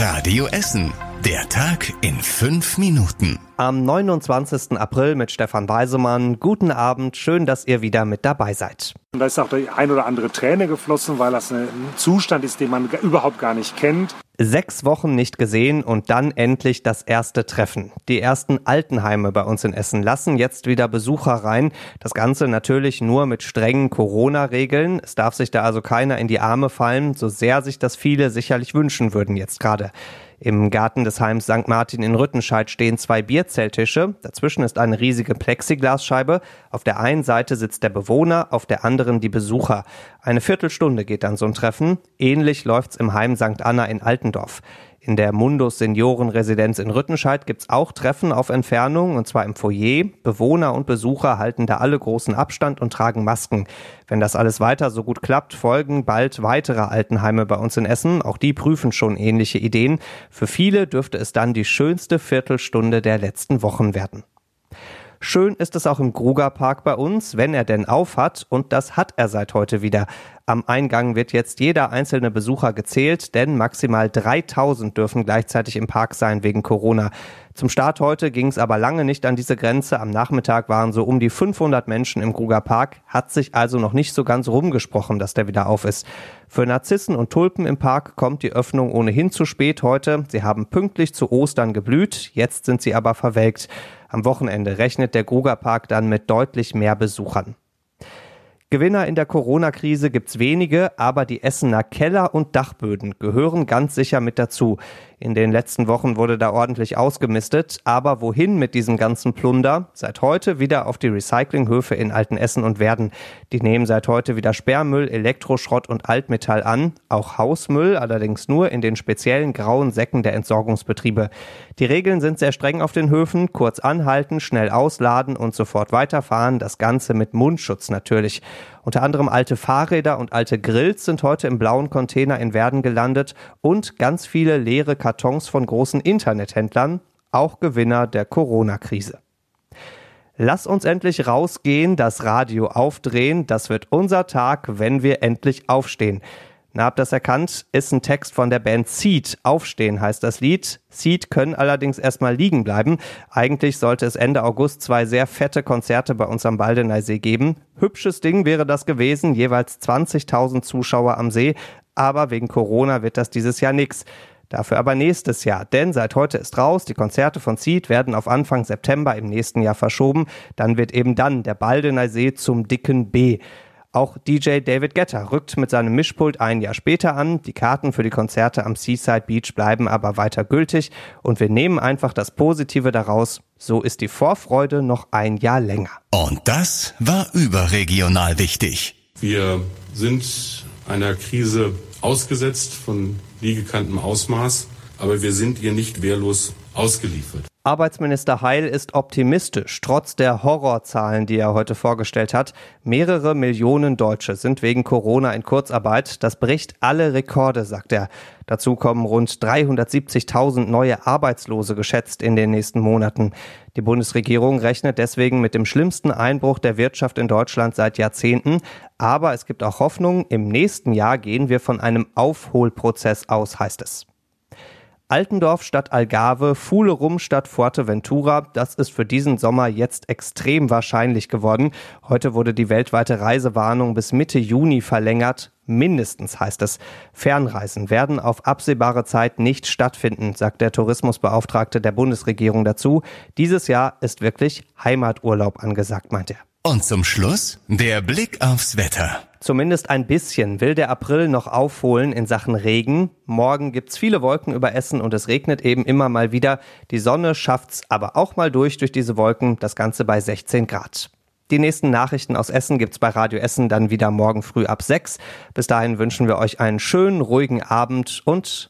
Radio Essen. Der Tag in fünf Minuten. Am 29. April mit Stefan Weisemann. Guten Abend, schön, dass ihr wieder mit dabei seid. Da ist auch die ein oder andere Träne geflossen, weil das ein Zustand ist, den man überhaupt gar nicht kennt. Sechs Wochen nicht gesehen und dann endlich das erste Treffen. Die ersten Altenheime bei uns in Essen lassen jetzt wieder Besucher rein. Das Ganze natürlich nur mit strengen Corona-Regeln. Es darf sich da also keiner in die Arme fallen, so sehr sich das viele sicherlich wünschen würden jetzt gerade. Im Garten des Heims St. Martin in Rüttenscheid stehen zwei Bierzelttische. Dazwischen ist eine riesige Plexiglasscheibe. Auf der einen Seite sitzt der Bewohner, auf der anderen die Besucher. Eine Viertelstunde geht dann so ein Treffen. Ähnlich läuft's im Heim St. Anna in Altendorf. In der Mundus Seniorenresidenz in Rüttenscheid gibt's auch Treffen auf Entfernung, und zwar im Foyer. Bewohner und Besucher halten da alle großen Abstand und tragen Masken. Wenn das alles weiter so gut klappt, folgen bald weitere Altenheime bei uns in Essen. Auch die prüfen schon ähnliche Ideen. Für viele dürfte es dann die schönste Viertelstunde der letzten Wochen werden. Schön ist es auch im Grugerpark bei uns, wenn er denn auf hat, und das hat er seit heute wieder. Am Eingang wird jetzt jeder einzelne Besucher gezählt, denn maximal 3000 dürfen gleichzeitig im Park sein wegen Corona. Zum Start heute ging es aber lange nicht an diese Grenze. Am Nachmittag waren so um die 500 Menschen im Gruger Park, hat sich also noch nicht so ganz rumgesprochen, dass der wieder auf ist. Für Narzissen und Tulpen im Park kommt die Öffnung ohnehin zu spät heute. Sie haben pünktlich zu Ostern geblüht, jetzt sind sie aber verwelkt. Am Wochenende rechnet der Gruger Park dann mit deutlich mehr Besuchern. Gewinner in der Corona-Krise gibt's wenige, aber die Essener Keller und Dachböden gehören ganz sicher mit dazu. In den letzten Wochen wurde da ordentlich ausgemistet, aber wohin mit diesem ganzen Plunder? Seit heute wieder auf die Recyclinghöfe in Altenessen und Werden. Die nehmen seit heute wieder Sperrmüll, Elektroschrott und Altmetall an, auch Hausmüll, allerdings nur in den speziellen grauen Säcken der Entsorgungsbetriebe. Die Regeln sind sehr streng auf den Höfen, kurz anhalten, schnell ausladen und sofort weiterfahren, das Ganze mit Mundschutz natürlich. Unter anderem alte Fahrräder und alte Grills sind heute im blauen Container in Werden gelandet und ganz viele leere Kartons von großen Internethändlern, auch Gewinner der Corona-Krise. Lass uns endlich rausgehen, das Radio aufdrehen, das wird unser Tag, wenn wir endlich aufstehen. Na, habt das erkannt? Ist ein Text von der Band Seed. Aufstehen heißt das Lied. Seed können allerdings erstmal liegen bleiben. Eigentlich sollte es Ende August zwei sehr fette Konzerte bei uns am Baldeneysee geben. Hübsches Ding wäre das gewesen, jeweils 20.000 Zuschauer am See. Aber wegen Corona wird das dieses Jahr nix. Dafür aber nächstes Jahr, denn seit heute ist raus, die Konzerte von Seed werden auf Anfang September im nächsten Jahr verschoben. Dann wird eben dann der Baldeneysee zum dicken B. Auch DJ David Getter rückt mit seinem Mischpult ein Jahr später an. Die Karten für die Konzerte am Seaside Beach bleiben aber weiter gültig und wir nehmen einfach das Positive daraus. So ist die Vorfreude noch ein Jahr länger. Und das war überregional wichtig. Wir sind einer Krise ausgesetzt von nie gekanntem Ausmaß, aber wir sind ihr nicht wehrlos ausgeliefert. Arbeitsminister Heil ist optimistisch, trotz der Horrorzahlen, die er heute vorgestellt hat. Mehrere Millionen Deutsche sind wegen Corona in Kurzarbeit. Das bricht alle Rekorde, sagt er. Dazu kommen rund 370.000 neue Arbeitslose geschätzt in den nächsten Monaten. Die Bundesregierung rechnet deswegen mit dem schlimmsten Einbruch der Wirtschaft in Deutschland seit Jahrzehnten. Aber es gibt auch Hoffnung. Im nächsten Jahr gehen wir von einem Aufholprozess aus, heißt es. Altendorf statt Algarve, Fulerum statt Fuerteventura, das ist für diesen Sommer jetzt extrem wahrscheinlich geworden. Heute wurde die weltweite Reisewarnung bis Mitte Juni verlängert. Mindestens heißt es. Fernreisen werden auf absehbare Zeit nicht stattfinden, sagt der Tourismusbeauftragte der Bundesregierung dazu. Dieses Jahr ist wirklich Heimaturlaub angesagt, meint er. Und zum Schluss der Blick aufs Wetter. Zumindest ein bisschen will der April noch aufholen in Sachen Regen. Morgen gibt's viele Wolken über Essen und es regnet eben immer mal wieder. Die Sonne schafft's aber auch mal durch durch diese Wolken, das Ganze bei 16 Grad. Die nächsten Nachrichten aus Essen gibt's bei Radio Essen dann wieder morgen früh ab 6. Bis dahin wünschen wir euch einen schönen, ruhigen Abend und